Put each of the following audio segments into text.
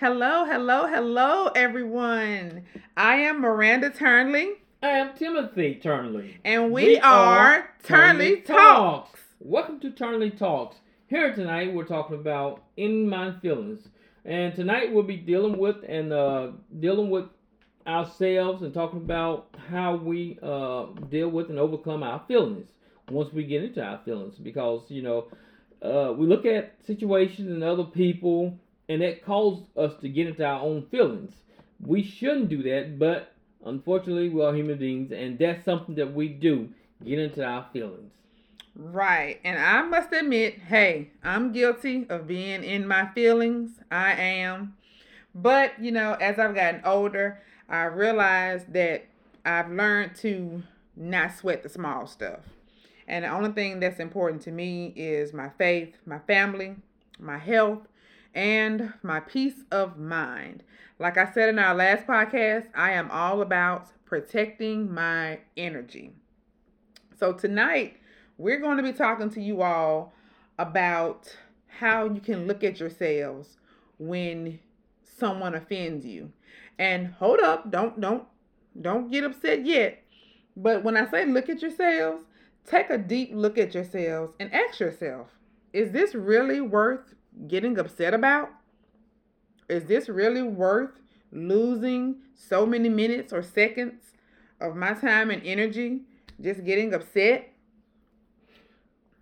Hello, hello, hello, everyone. I am Miranda Turnley. I am Timothy Turnley. And we, we are, Turnley, Talks. Talks. Welcome to Turnley Talks. Here tonight we're talking about in my feelings. And tonight we'll be dealing with and uh, dealing with ourselves and talking about how we uh, deal with and overcome our feelings once we get into our feelings because you know uh, we look at situations and other people and that causes us to get into our own feelings. We shouldn't do that but unfortunately we are human beings and that's something that we do get into our feelings. Right and i must admit hey i'm guilty of being in my feelings. I am. But you know as i've gotten older i realized that i've learned to not sweat the small stuff. And the only thing that's important to me is my faith, my family, my health, and my peace of mind. Like I said in our last podcast, I am all about protecting my energy. So tonight, we're going to be talking to you all about how you can look at yourselves when someone offends you. And hold up, don't don't don't get upset yet. But when I say look at yourselves, Take a deep look at yourselves and ask yourself is this really worth getting upset about? Is this really worth losing so many minutes or seconds of my time and energy just getting upset?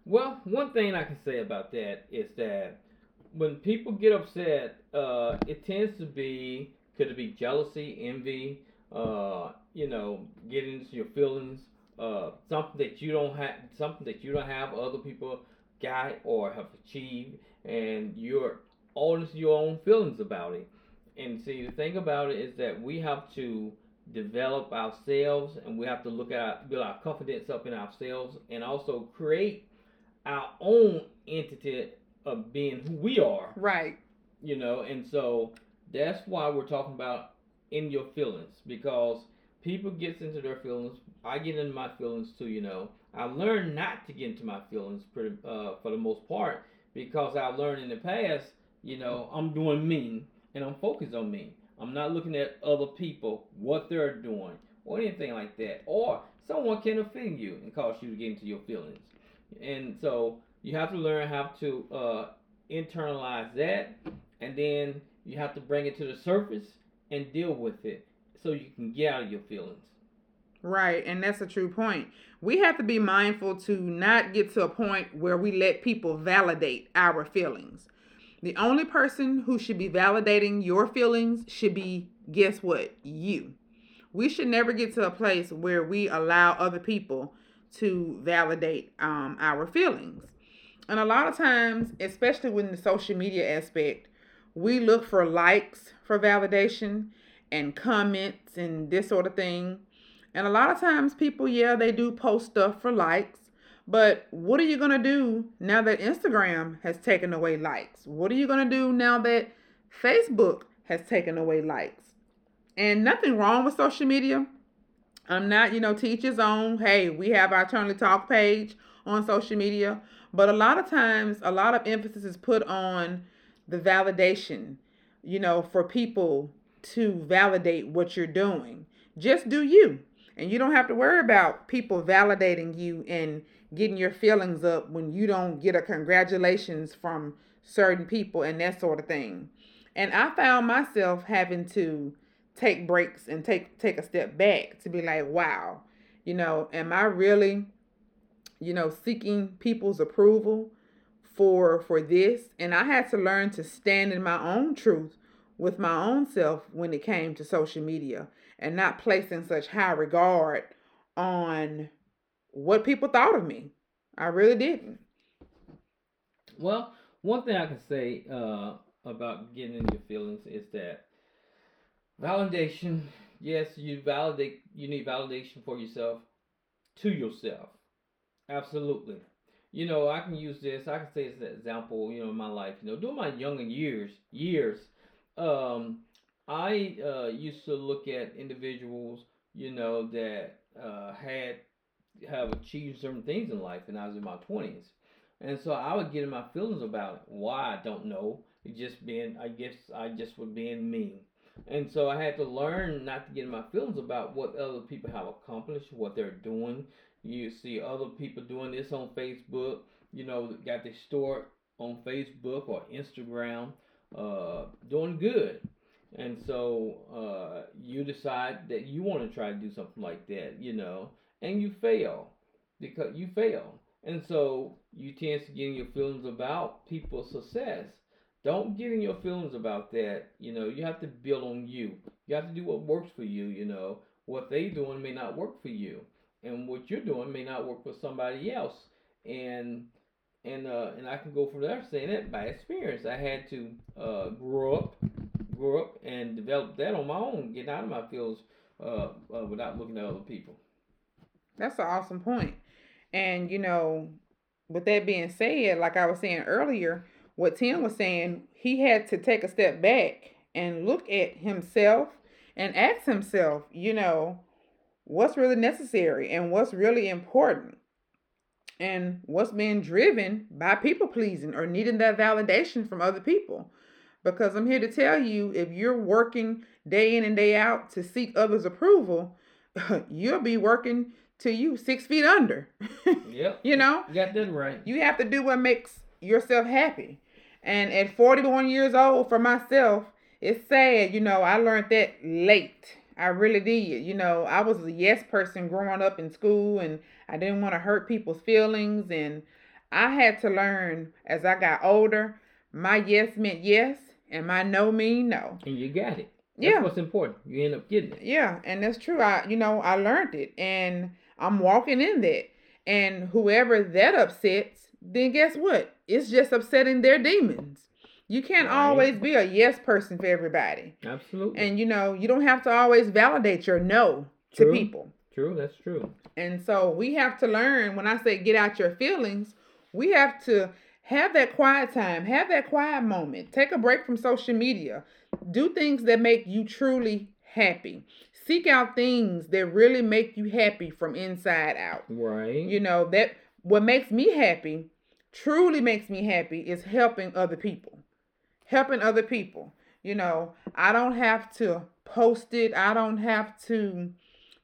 Well, one thing I can say about that is that when people get upset, uh, it tends to be could it be jealousy, envy, uh, you know, getting into your feelings, uh, something that you don't have, something that you don't have, other people got or have achieved, and you're honest your own feelings about it. And see, the thing about it is that we have to develop ourselves, and we have to look at build our confidence up in ourselves, and also create our own entity of being who we are. Right. You know, and so that's why we're talking about in your feelings because people gets into their feelings. I get into my feelings too. You know, I learned not to get into my feelings pretty, uh, for the most part because I learned in the past. You know, I'm doing me and I'm focused on me. I'm not looking at other people, what they're doing, or anything like that. Or someone can offend you and cause you to get into your feelings. And so you have to learn how to uh, internalize that, and then you have to bring it to the surface and deal with it so you can get out of your feelings. Right, and that's a true point. We have to be mindful to not get to a point where we let people validate our feelings. The only person who should be validating your feelings should be, guess what? You. We should never get to a place where we allow other people to validate um, our feelings. And a lot of times, especially with the social media aspect, we look for likes for validation and comments and this sort of thing. And a lot of times people, yeah, they do post stuff for likes. But what are you going to do now that Instagram has taken away likes? What are you going to do now that Facebook has taken away likes? And nothing wrong with social media. I'm not, you know, teach his own. Hey, we have our Turnley Talk page on social media. But a lot of times, a lot of emphasis is put on the validation, you know, for people to validate what you're doing. Just do you. And you don't have to worry about people validating you and getting your feelings up when you don't get a congratulations from certain people and that sort of thing. And I found myself having to take breaks and take take a step back to be like, wow, you know, am I really, you know, seeking people's approval for for this? And I had to learn to stand in my own truth with my own self when it came to social media and not placing such high regard on what people thought of me. I really didn't. Well, one thing I can say uh, about getting in your feelings is that validation, yes, you validate you need validation for yourself to yourself. Absolutely. You know, I can use this, I can say as an example, you know, in my life, you know, during my younger years, years, um, I uh, used to look at individuals, you know, that uh, had have achieved certain things in life, and I was in my twenties, and so I would get in my feelings about it. Why I don't know, It just being I guess I just was being mean. And so I had to learn not to get in my feelings about what other people have accomplished, what they're doing. You see other people doing this on Facebook, you know, got their store on Facebook or Instagram, uh, doing good. And so uh, you decide that you want to try to do something like that, you know, and you fail because you fail. And so you tend to get in your feelings about people's success. Don't get in your feelings about that. You know, you have to build on you. You have to do what works for you, you know. What they doing may not work for you. And what you're doing may not work for somebody else. And and uh, and I can go from there saying that by experience. I had to uh, grow up, grow up, and develop that on my own, get out of my fields uh, uh, without looking at other people. That's an awesome point. And you know, with that being said, like I was saying earlier, what Tim was saying, he had to take a step back and look at himself and ask himself, you know, what's really necessary and what's really important and what's being driven by people pleasing or needing that validation from other people. Because I'm here to tell you if you're working day in and day out to seek others' approval, you'll be working to you six feet under. Yep. you know? You got that right. You have to do what makes yourself happy. And at 41 years old, for myself, it's sad. You know, I learned that late. I really did. You know, I was a yes person growing up in school and I didn't want to hurt people's feelings. And I had to learn as I got older, my yes meant yes and my no mean no. And you got it. That's Yeah. what's important. You end up getting it. Yeah, and that's true. I you know, I learned it and I'm walking in that. And whoever that upsets, then guess what? It's just upsetting their demons. You can't Right. always be a yes person for everybody. Absolutely. And you know, you don't have to always validate your no to True. people. True, that's true. And so we have to learn when I say get out your feelings, we have to have that quiet time, have that quiet moment, take a break from social media, do things that make you truly happy. Seek out things that really make you happy from inside out. Right. You know, that what makes me happy, truly makes me happy is helping other people. Helping other people. You know, I don't have to post it. I don't have to,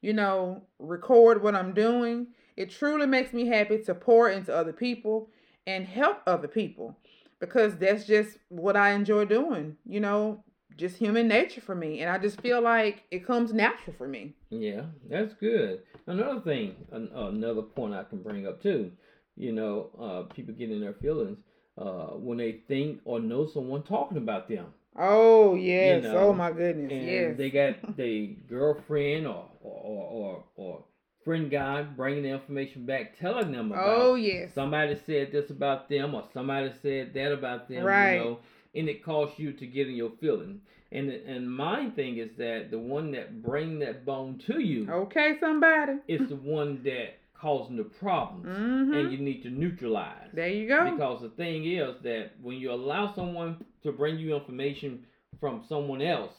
you know, record what I'm doing. It truly makes me happy to pour into other people and help other people because that's just what I enjoy doing. You know, just human nature for me. And I just feel like it comes natural for me. Yeah, that's good. Another thing, an, another point I can bring up too, you know, uh, people get in their feelings uh, when they think or know someone talking about them. Oh yes. know, oh my goodness. and yes. they got the girlfriend or or, or or friend God, bringing the information back, telling them about oh yes. somebody said this about them or somebody said that about them, Right. you know, and it caused you to get in your feeling. And and my thing is that the one that bring that bone to you Okay, somebody. is the one that causing the problems, hmm and you need to neutralize. There you go. Because the thing is that when you allow someone to bring you information from someone else,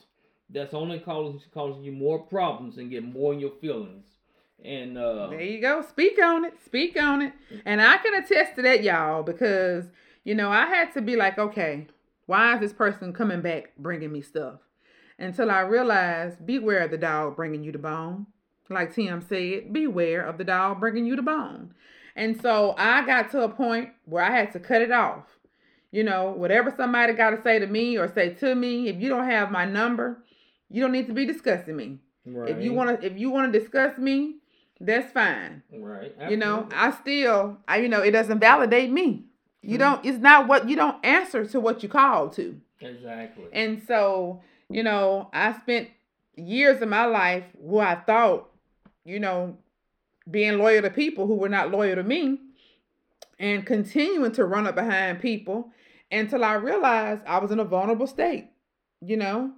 that's only causing causing you more problems and get more in your feelings. And uh, There you go. Speak on it. Speak on it. And I can attest to that, y'all, because, you know, I had to be like, okay, why is this person coming back bringing me stuff? Until I realized, beware of the dog bringing you the bone. Like Tim said, beware of the dog bringing you the bone. And so I got to a point where I had to cut it off. You know, whatever somebody got to say to me or say to me, if you don't have my number, you don't need to be discussing me. right, If you want to, if you want to discuss me, that's fine. right, You know. I still, I you know, it doesn't validate me. You Mhm. don't. It's not what you don't answer to what you call to. exactly. And so, you know, I spent years of my life where I thought, you know, being loyal to people who were not loyal to me, and continuing to run up behind people until I realized I was in a vulnerable state. You know,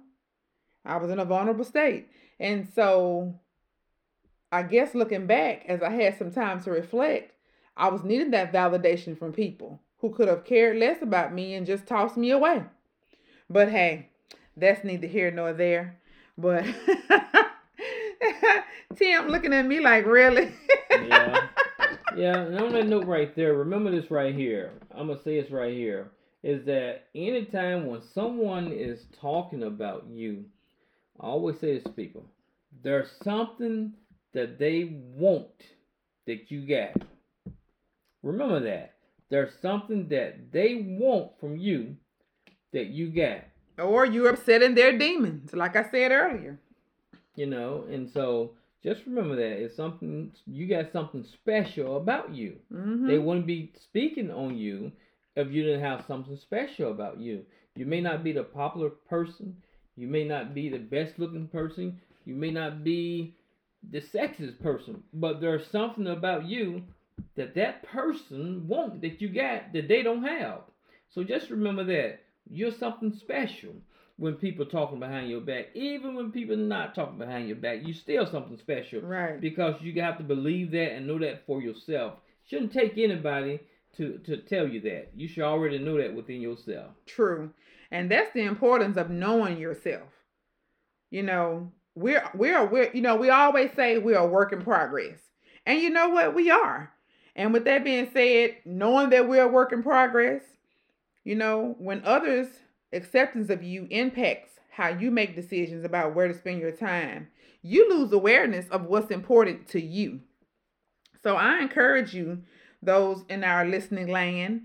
I was in a vulnerable state. And so I guess looking back, as I had some time to reflect, I was needing that validation from people who could have cared less about me and just tossed me away. But hey, that's neither here nor there. But Tim looking at me like, really? yeah. Yeah, and on that note right there, remember this right here. I'm gonna say this right here. is that anytime when someone is talking about you, I always say this to people, there's something that they want that you got. Remember that. There's something that they want from you that you got. Or you're upsetting their demons, like I said earlier. You know, and so just remember that it's something you got something special about you. Mm-hmm. They wouldn't be speaking on you if you didn't have something special about you. You may not be the popular person, you may not be the best looking person, you may not be the sexiest person, but there's something about you that that person want that you got that they don't have. So just remember that you're something special when people talking behind your back. Even when people not talking behind your back, you still something special. Right. Because you have to believe that and know that for yourself. Shouldn't take anybody to to tell you that. You should already know that within yourself. True. And that's the importance of knowing yourself. You know, we're we're we're you know, we always say we're a work in progress. And you know what? We are. And with that being said, knowing that we're a work in progress, you know, when others' acceptance of you impacts how you make decisions about where to spend your time, you lose awareness of what's important to you. So I encourage you, those in our listening land,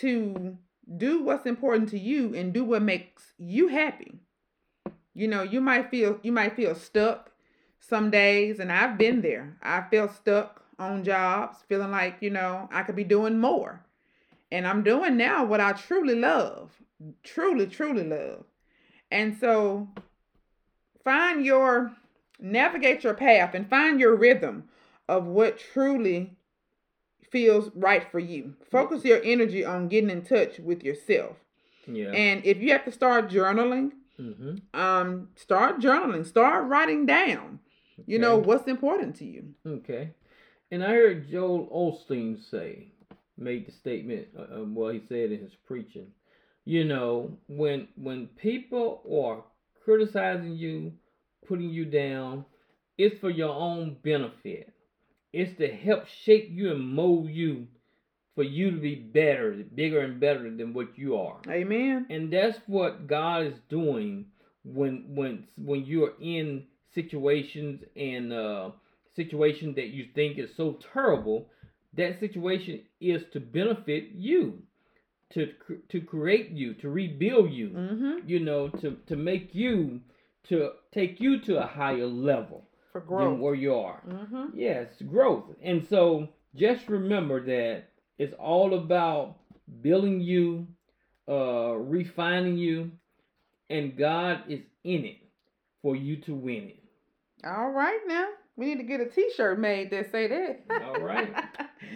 to do what's important to you and do what makes you happy. You know, you might feel you might feel stuck some days and I've been there. I felt stuck on jobs, feeling like, you know, I could be doing more. And I'm doing now what I truly love, truly, truly love. And so find your, navigate your path and find your rhythm of what truly feels right for you. Focus your energy on getting in touch with yourself. Yeah. And if you have to start journaling, mm-hmm. um, start journaling, start writing down, you know, what's important to you. Okay. And I heard Joel Osteen say, made the statement, uh, uh, well, he said in his preaching, you know, when when people are criticizing you, putting you down, it's for your own benefit. It's to help shape you and mold you for you to be better, bigger and better than what you are. Amen. And that's what God is doing when when when you're in situations and uh situation that you think is so terrible, that situation is to benefit you, to to create you, to rebuild you, Mm-hmm. you know, to to make you to take you to a higher level For than growth. where you are. Mm-hmm. Yes, growth. And so just remember that it's all about building you, uh, refining you, and God is in it for you to win it. All right now. We need to get a t-shirt made that say that. All right.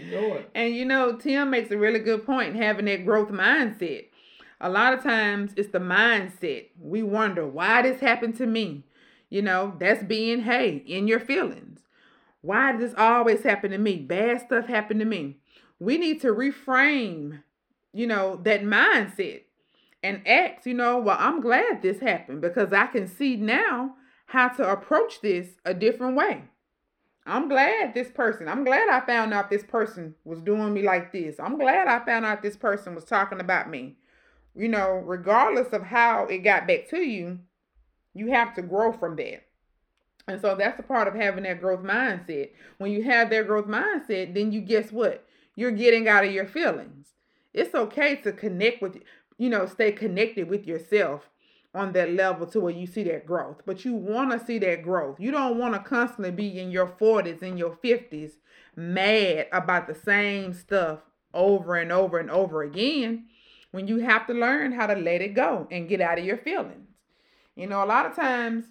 You know it. And you know, Tim makes a really good point having that growth mindset. A lot of times it's the mindset. We wonder why this happened to me. You know, that's being, hey, in your feelings. Why does this always happen to me? Bad stuff happened to me. We need to reframe, you know, that mindset and act, you know, well, I'm glad this happened because I can see now how to approach this a different way. I'm glad this person, I'm glad I found out this person was doing me like this. I'm glad I found out this person was talking about me. You know, regardless of how it got back to you, you have to grow from that. And so that's a part of having that growth mindset. When you have that growth mindset, then you guess what? You're getting out of your feelings. It's okay to connect with, you know, stay connected with yourself on that level to where you see that growth. But you want to see that growth. You don't want to constantly be in your 40s and your 50s mad about the same stuff over and over and over again when you have to learn how to let it go and get out of your feelings. You know, a lot of times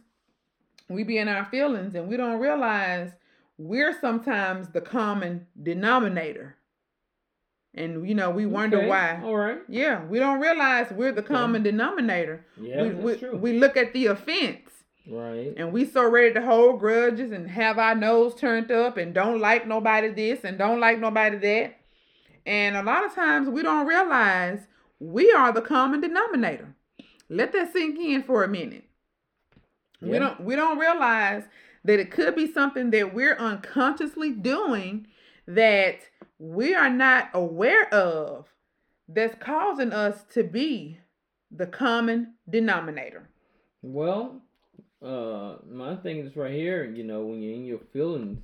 we be in our feelings and we don't realize we're sometimes the common denominator. And you know, we wonder Okay, why. All right. Yeah, we don't realize we're the common denominator. Yeah, we, that's we, true. we look at the offense right. and we so ready to hold grudges and have our nose turned up and don't like nobody this and don't like nobody that. And a lot of times we don't realize we are the common denominator. Let that sink in for a minute. We don't we don't realize that it could be something that we're unconsciously doing that we are not aware of that's causing us to be the common denominator? Well, uh, my thing is right here. You know, when you're in your feelings,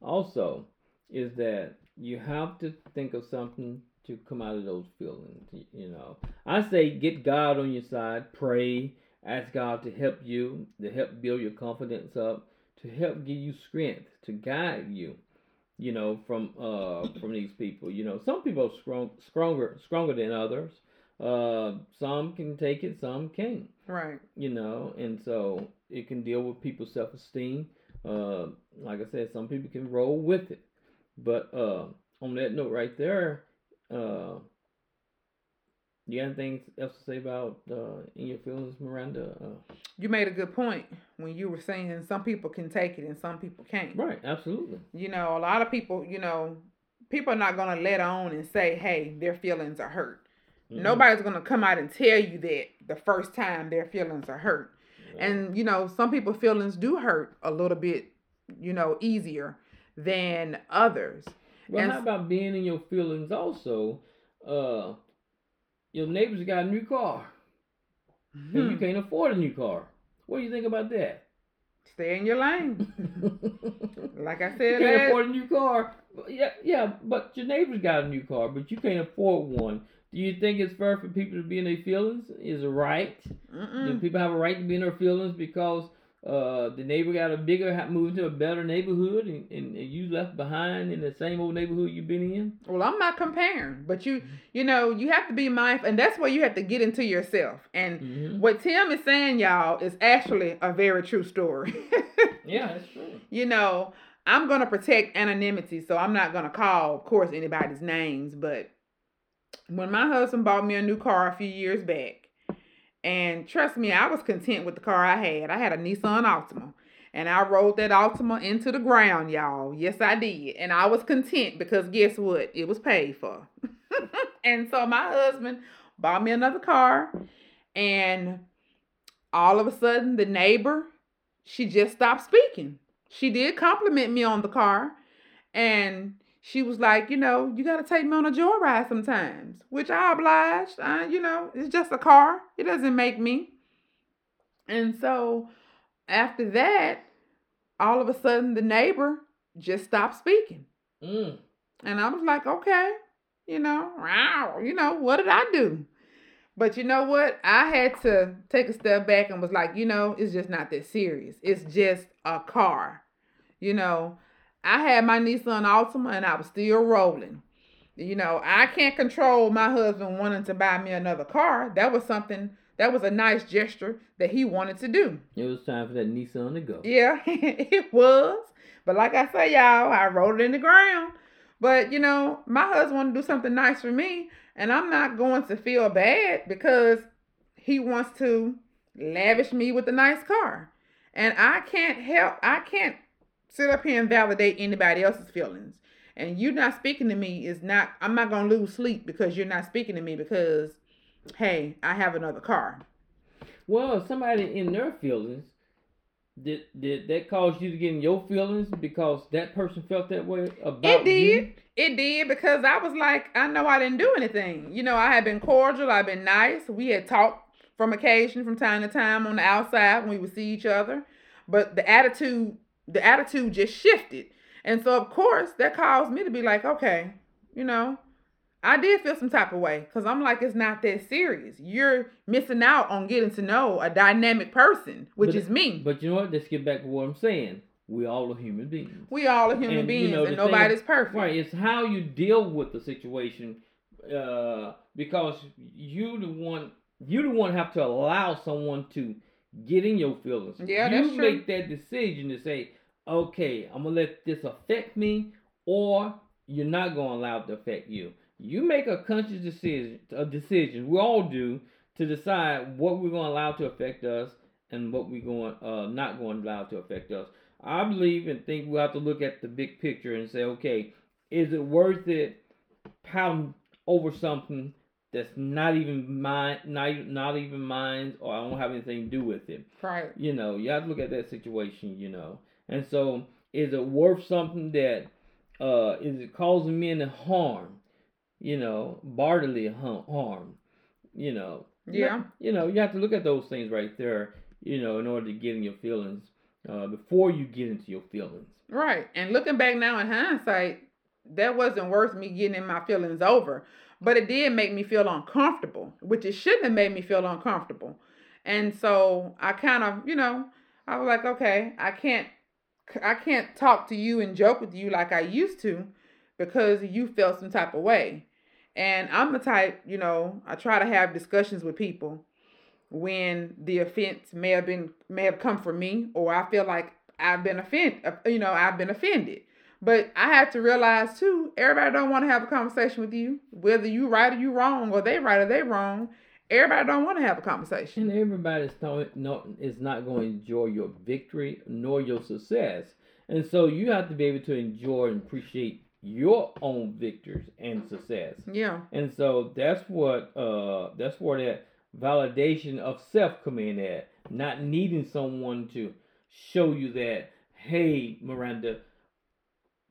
also, is that you have to think of something to come out of those feelings. You know, I say get God on your side, pray, ask God to help you, to help build your confidence up, to help give you strength, to guide you. You know, from uh from these people. You know, some people are strong, stronger stronger than others. Uh, some can take it, some can't. Right. You know, and so it can deal with people's self esteem. Uh, like I said, some people can roll with it. But uh, on that note right there, uh, you got anything else to say about uh, in your feelings, Miranda? Uh, you made a good point when you were saying some people can take it and some people can't. Right, absolutely. You know, a lot of people, you know, people are not going to let on and say, hey, their feelings are hurt. Mm-hmm. Nobody's going to come out and tell you that the first time their feelings are hurt. And, you know, some people feelings do hurt a little bit, you know, easier than others. Well, and how about being in your feelings also? Uh, your neighbors got a new car, mm-hmm. and you hmm. can't afford a new car. What do you think about that? Stay in your lane. like I said, you can't afford a new car. Yeah, yeah, but your neighbors got a new car, but you can't afford one. Do you think it's fair for people to be in their feelings? Is it right? Mm-mm. Do people have a right to be in their feelings because uh, the neighbor got a bigger, moved to a better neighborhood, and, and, and, you left behind in the same old neighborhood you've been in? Well, I'm not comparing, but you, you know, you have to be mindful, and that's where you have to get into yourself. And mm-hmm. what Tim is saying, y'all, is actually a very true story. yeah, that's true. You know, I'm gonna protect anonymity, so I'm not gonna call, of course, anybody's names, but when my husband bought me a new car a few years back, and trust me, I was content with the car I had. I had a Nissan Altima. And I rode that Altima into the ground, y'all. Yes, I did. And I was content because guess what? It was paid for. and so my husband bought me another car. And all of a sudden, the neighbor, she just stopped speaking. She did compliment me on the car. And she was like, you know, you got to take me on a joyride sometimes, which I obliged. I, you know, it's just a car. It doesn't make me. And so after that, all of a sudden the neighbor just stopped speaking. Mm. And I was like, okay, you know, wow, you know, what did I do? But you know what? I had to take a step back and was like, you know, it's just not that serious. It's just a car. You know, I had my Nissan Altima and I was still rolling. You know, I can't control my husband wanting to buy me another car. That was something that was a nice gesture that he wanted to do. It was time for that Nissan to go. Yeah, it was. But like I say, y'all, I rolled it in the ground. But you know, my husband wanted to do something nice for me, and I'm not going to feel bad because he wants to lavish me with a nice car. And I can't help, I can't sit up here and validate anybody else's feelings. And you not speaking to me is not, I'm not going to lose sleep because you're not speaking to me because, hey, I have another car. Well, somebody in their feelings, did did that cause you to get in your feelings because that person felt that way about It did. You? It did because I was like, I know I didn't do anything. You know, I had been cordial, I've been nice. We had talked from occasion from time to time on the outside when we would see each other. But the attitude the attitude just shifted. And so, of course, that caused me to be like, okay, you know, I did feel some type of way because I'm like, it's not that serious. You're missing out on getting to know a dynamic person, which but, is me. But you know what? Let's get back to what I'm saying. We all are human beings. We all are human and, beings, you know, and nobody's perfect. Right. It's how you deal with the situation, uh, because you the one you the one have to allow someone to get in your feelings. Yeah, you that's true. You make that decision to say, okay, I'm gonna let this affect me, or you're not gonna allow it to affect you. You make a conscious decision, a decision. We all do to decide what we're gonna allow to affect us and what we're going uh not going to allow to affect us. I believe and think we have to look at the big picture and say, okay, is it worth it pounding over something that's not even mine, not not even mine, or I don't have anything to do with it. Right. You know, you have to look at that situation. You know, and so, is it worth something that uh, is it causing me any harm? you know, bodily harm. You know. Yeah. You know, you have to look at those things right there. You know, in order to get in your feelings uh, before you get into your feelings. Right. And looking back now in hindsight, that wasn't worth me getting in my feelings over. But it did make me feel uncomfortable, which it shouldn't have made me feel uncomfortable. And so I kind of, you know, I was like, okay, I can't I can't talk to you and joke with you like I used to because you felt some type of way. And I'm the type, you know, I try to have discussions with people when the offense may have been may have come from me or I feel like I've been offended, uh, you know, I've been offended. But I have to realize too, everybody don't want to have a conversation with you, whether you right or you wrong, or they right or they wrong. Everybody don't want to have a conversation. And everybody not, is not going to enjoy your victory nor your success. And so you have to be able to enjoy and appreciate your own victories and success. Yeah. And so that's what uh that's where that validation of self come in at. Not needing someone to show you that, hey Miranda,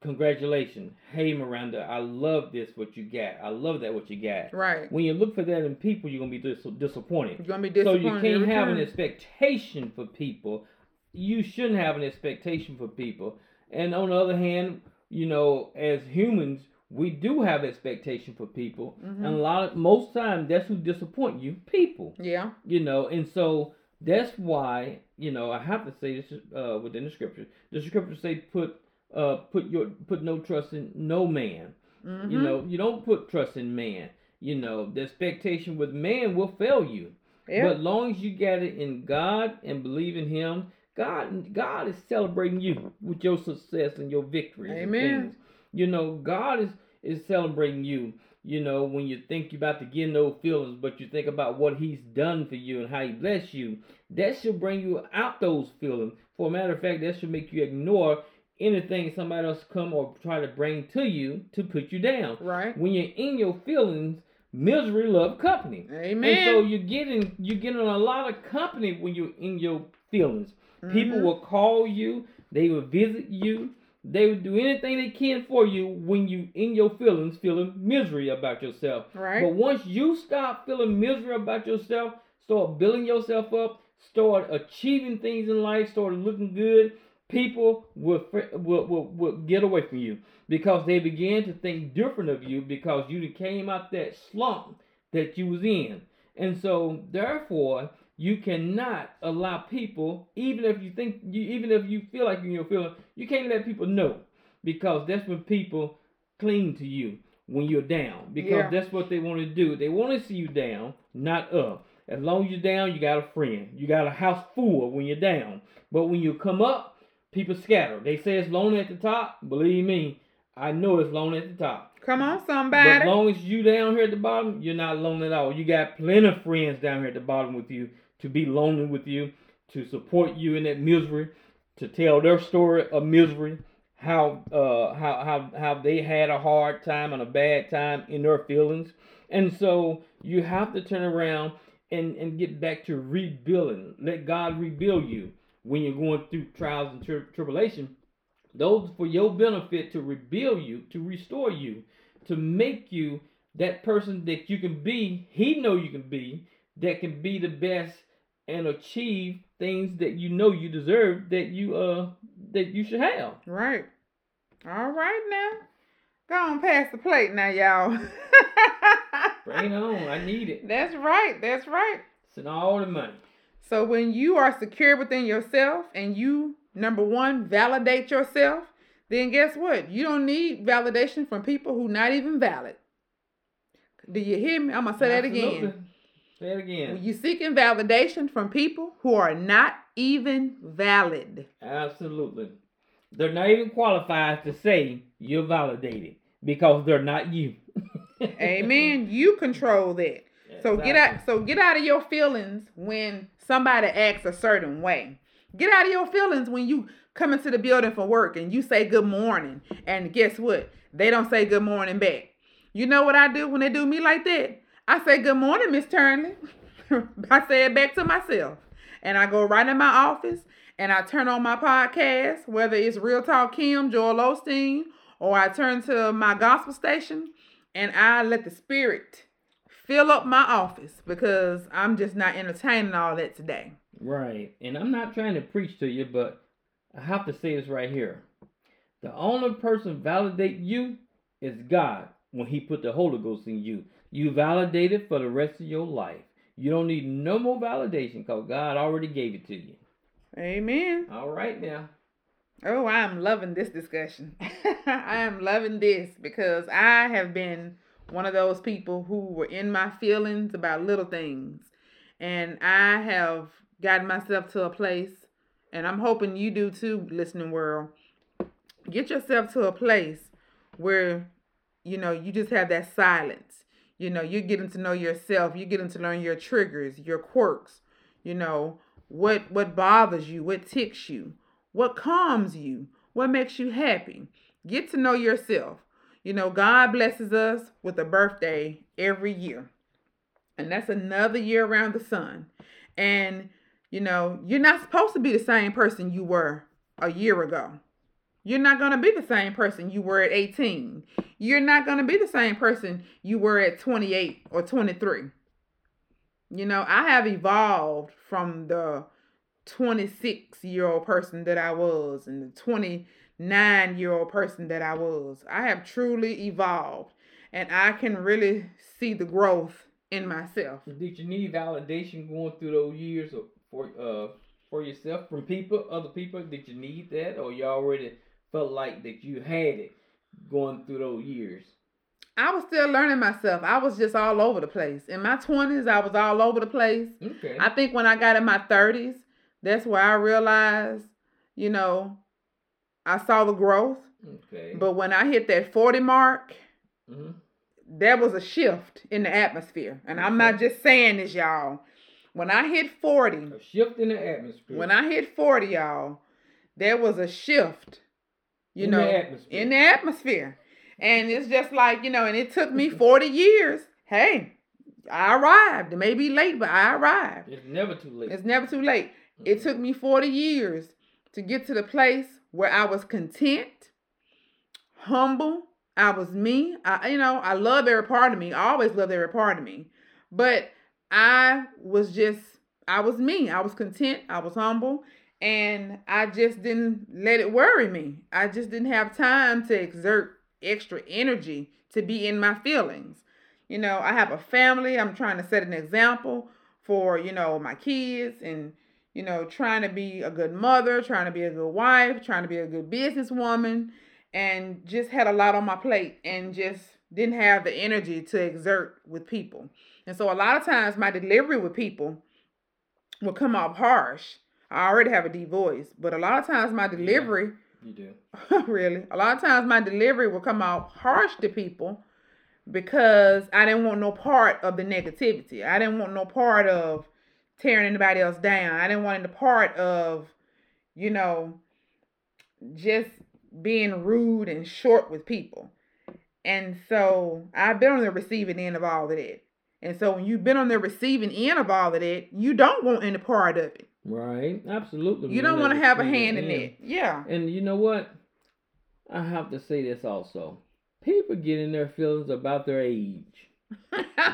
congratulations. Hey Miranda, I love this what you got. I love that what you got. Right. When you look for that in people, you're gonna be dis- disappointed. You're gonna be disappointed. So you can't have an expectation for people. You shouldn't have an expectation for people. And on the other hand, you know, as humans, we do have expectation for people, mm-hmm. and a lot of most time that's who disappoint you, people. Yeah. You know, and so that's why you know I have to say this uh, within the scripture. The scripture say put uh put your put no trust in no man. Mm-hmm. You know, you don't put trust in man. You know, the expectation with man will fail you. Yeah. But long as you got it in God and believe in Him, God God is celebrating you with your success and your victories. Amen. You know, God is is celebrating you. You know, when you think you're about to get no feelings, but you think about what He's done for you and how He blessed you, that should bring you out those feelings. For a matter of fact, that should make you ignore anything somebody else come or try to bring to you to put you down. Right. When you're in your feelings, misery love company. Amen. And so you're getting you're getting a lot of company when you're in your feelings. Mm-hmm. People will call you, they will visit you, they will do anything they can for you when you in your feelings feeling misery about yourself. Right. But once you stop feeling misery about yourself, start building yourself up, start achieving things in life, start looking good, people will, will, will, will get away from you because they began to think different of you because you came out that slump that you was in. And so therefore you cannot allow people, even if you think you even if you feel like you're feeling, you can't let people know. Because that's when people cling to you when you're down. Because yeah. that's what they want to do. They want to see you down, not up. As long as you're down, you got a friend. You got a house full when you're down. But when you come up, people scatter. They say it's lonely at the top. Believe me, I know it's lonely at the top. Come on, somebody. But as long as you down here at the bottom, you're not lonely at all. You got plenty of friends down here at the bottom with you to be lonely with you, to support you in that misery, to tell their story of misery, how uh how how how they had a hard time and a bad time in their feelings. And so you have to turn around and, and get back to rebuilding. Let God rebuild you when you're going through trials and tri- tribulation. Those for your benefit to rebuild you, to restore you, to make you that person that you can be. He know you can be that can be the best and achieve things that you know you deserve that you uh that you should have. Right. All right now. Go on past the plate now, y'all. Bring it on. I need it. That's right. That's right. It's all the money. So when you are secure within yourself and you number one validate yourself, then guess what? You don't need validation from people who not even valid. Do you hear me? I'm gonna say Absolutely. that again. Say it again. When you seeking validation from people who are not even valid. Absolutely. They're not even qualified to say you're validated because they're not you. Amen. You control that. So get out so get out of your feelings when somebody acts a certain way. Get out of your feelings when you come into the building for work and you say good morning and guess what? They don't say good morning back. You know what I do when they do me like that? I say, Good morning, Miss Turnley. I say it back to myself. And I go right in my office and I turn on my podcast, whether it's Real Talk Kim, Joel Osteen, or I turn to my gospel station and I let the spirit fill up my office because I'm just not entertaining all that today. Right. And I'm not trying to preach to you, but I have to say this right here. The only person validate you is God when he put the Holy Ghost in you. You validated for the rest of your life. You don't need no more validation because God already gave it to you. Amen. All right now. Oh, I am loving this discussion. I am loving this because I have been one of those people who were in my feelings about little things. And I have gotten myself to a place, and I'm hoping you do too, listening world. Get yourself to a place where, you know, you just have that silence. You know, you're getting to know yourself. You're getting to learn your triggers, your quirks, you know, what what bothers you, what ticks you, what calms you, what makes you happy. Get to know yourself. You know, God blesses us with a birthday every year. And that's another year around the sun. And, you know, you're not supposed to be the same person you were a year ago. You're not going to be the same person you were at 18. You're not going to be the same person you were at 28 or 23. You know, I have evolved from the 26 year old person that I was and the 29 year old person that I was. I have truly evolved and I can really see the growth in myself. Did you need validation going through those years for uh for yourself from people, other people? Did you need that, or you already felt like that you had it going through those years? I was still learning myself. I was just all over the place. In my 20s, I was all over the place. Okay. I think when I got in my 30s, that's where I realized, you know, I saw the growth. Okay. But when I hit that 40 mark, mm-hmm. there was a shift in the atmosphere. And okay. I'm not just saying this, y'all. When I hit 40, a shift in the atmosphere. When I hit 40, y'all, there was a shift, you in know, the atmosphere. in the atmosphere. And it's just like, you know, and it took me 40 years. Hey, I arrived. It may be late, but I arrived. It's never too late. It's never too late. Mm-hmm. It took me 40 years to get to the place where I was content, humble. I was me. I, you know, I love every part of me. I always loved every part of me. But I was just, I was me. I was content. I was humble. And I just didn't let it worry me. I just didn't have time to exert extra energy to be in my feelings. You know, I have a family. I'm trying to set an example for, you know, my kids and, you know, trying to be a good mother, trying to be a good wife, trying to be a good businesswoman, and just had a lot on my plate and just didn't have the energy to exert with people. And so a lot of times my delivery with people will come off harsh. I already have a deep voice, but a lot of times my delivery yeah you do. really. A lot of times my delivery will come out harsh to people because I didn't want no part of the negativity. I didn't want no part of tearing anybody else down. I didn't want any part of, you know, just being rude and short with people. And so I've been on the receiving end of all of that. And so when you've been on the receiving end of all of that, you don't want any part of it. Right, absolutely. You don't want to have a hand in it. Yeah. And you know what? I have to say this also. People get in their feelings about their age,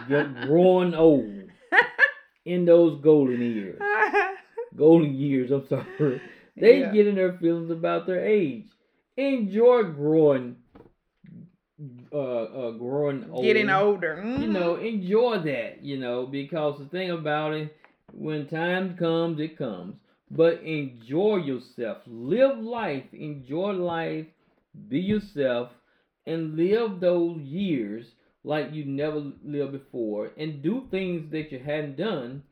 get growing old in those golden years. golden years, I'm sorry. They yeah. get in their feelings about their age. Enjoy growing uh, uh growing old. Getting older. Mm-hmm. You know, enjoy that, you know, because the thing about it when time comes, it comes. But enjoy yourself. Live life. Enjoy life. Be yourself. And live those years like you never lived before. And do things that you hadn't done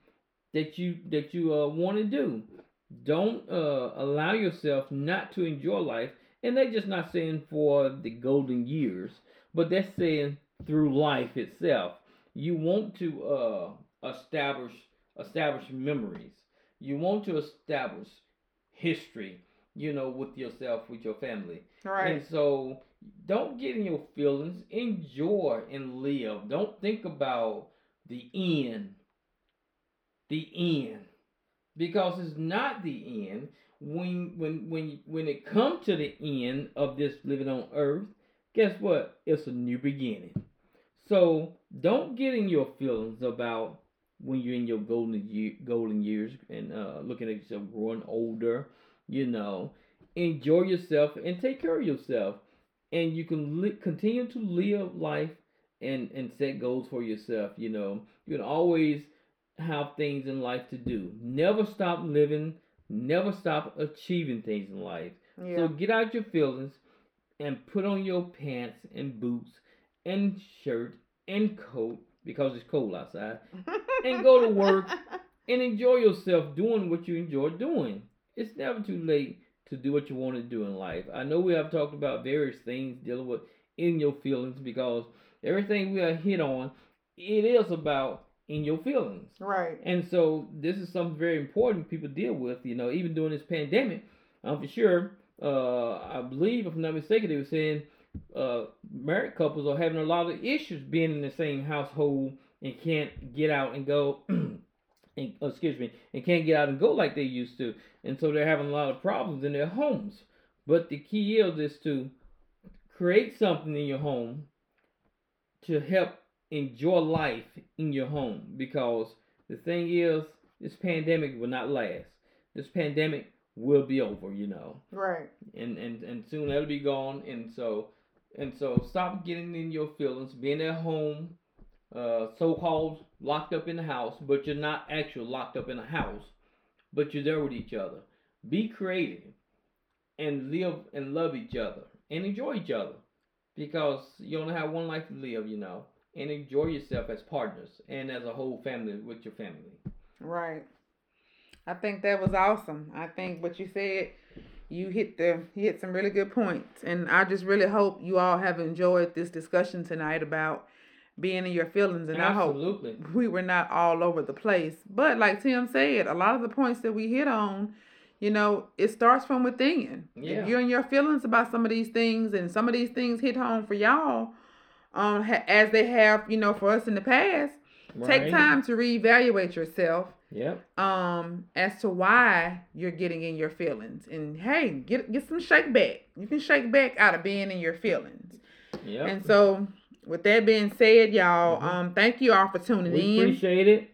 that you that you uh, want to do. Don't uh, allow yourself not to enjoy life. And they're just not saying for the golden years, but they're saying through life itself. You want to uh, establish establish memories. You want to establish history, you know, with yourself, with your family. Right. And so don't get in your feelings. Enjoy and live. Don't think about the end. The end. Because it's not the end. When when when when it comes to the end of this living on earth, guess what? It's a new beginning. So don't get in your feelings about when you're in your golden year, golden years and uh, looking at yourself growing older. You know, enjoy yourself and take care of yourself, and you can li- continue to live life and and set goals for yourself. You know, you can always have things in life to do. Never stop living. Never stop achieving things in life. Yeah. So get out your feelings and put on your pants and boots and shirt and coat because it's cold outside and go to work and enjoy yourself doing what you enjoy doing. It's never too late to do what you want to do in life. I know we have talked about various things dealing with in your feelings because everything we have hit on, it is about in your feelings. Right. And so this is something very important people deal with, you know, even during this pandemic. Um, for sure, uh, I believe, if I'm not mistaken, they were saying uh, married couples are having a lot of issues being in the same household and can't get out and go. and, oh, excuse me, and can't get out and go like they used to, and so they're having a lot of problems in their homes. But the key is is to create something in your home to help enjoy life in your home because the thing is this pandemic will not last. This pandemic will be over, you know. Right. And and and soon it'll be gone and so and so stop getting in your feelings, being at home, uh so called locked up in the house, but you're not actually locked up in a house, but you're there with each other. Be creative and live and love each other and enjoy each other. Because you only have one life to live, you know and enjoy yourself as partners and as a whole family with your family. Right. I think that was awesome. I think what you said, you hit the you hit some really good points, and I just really hope you all have enjoyed this discussion tonight about being in your feelings, and Absolutely. I hope we were not all over the place. But like Tim said, a lot of the points that we hit on, you know, it starts from within. Yeah. If you're in your feelings about some of these things, and some of these things hit home for y'all um, ha- as they have, you know, for us in the past. right. Take time to reevaluate yourself Yep. um as to why you're getting in your feelings and hey get get some shake back you can shake back out of being in your feelings Yep. and so with that being said y'all Mhm. um thank you all for tuning we in appreciate it.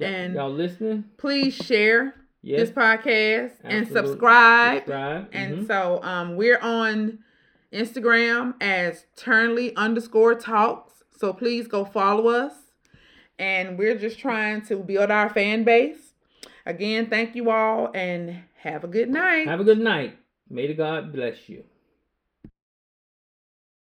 And- y'all listening? please share Yes. this podcast and subscribe Subscribe. and Mhm. so um we're on instagram as turnley underscore talks so please go follow us and we're just trying to build our fan base again thank you all and have a good night have a good night. May the God bless you.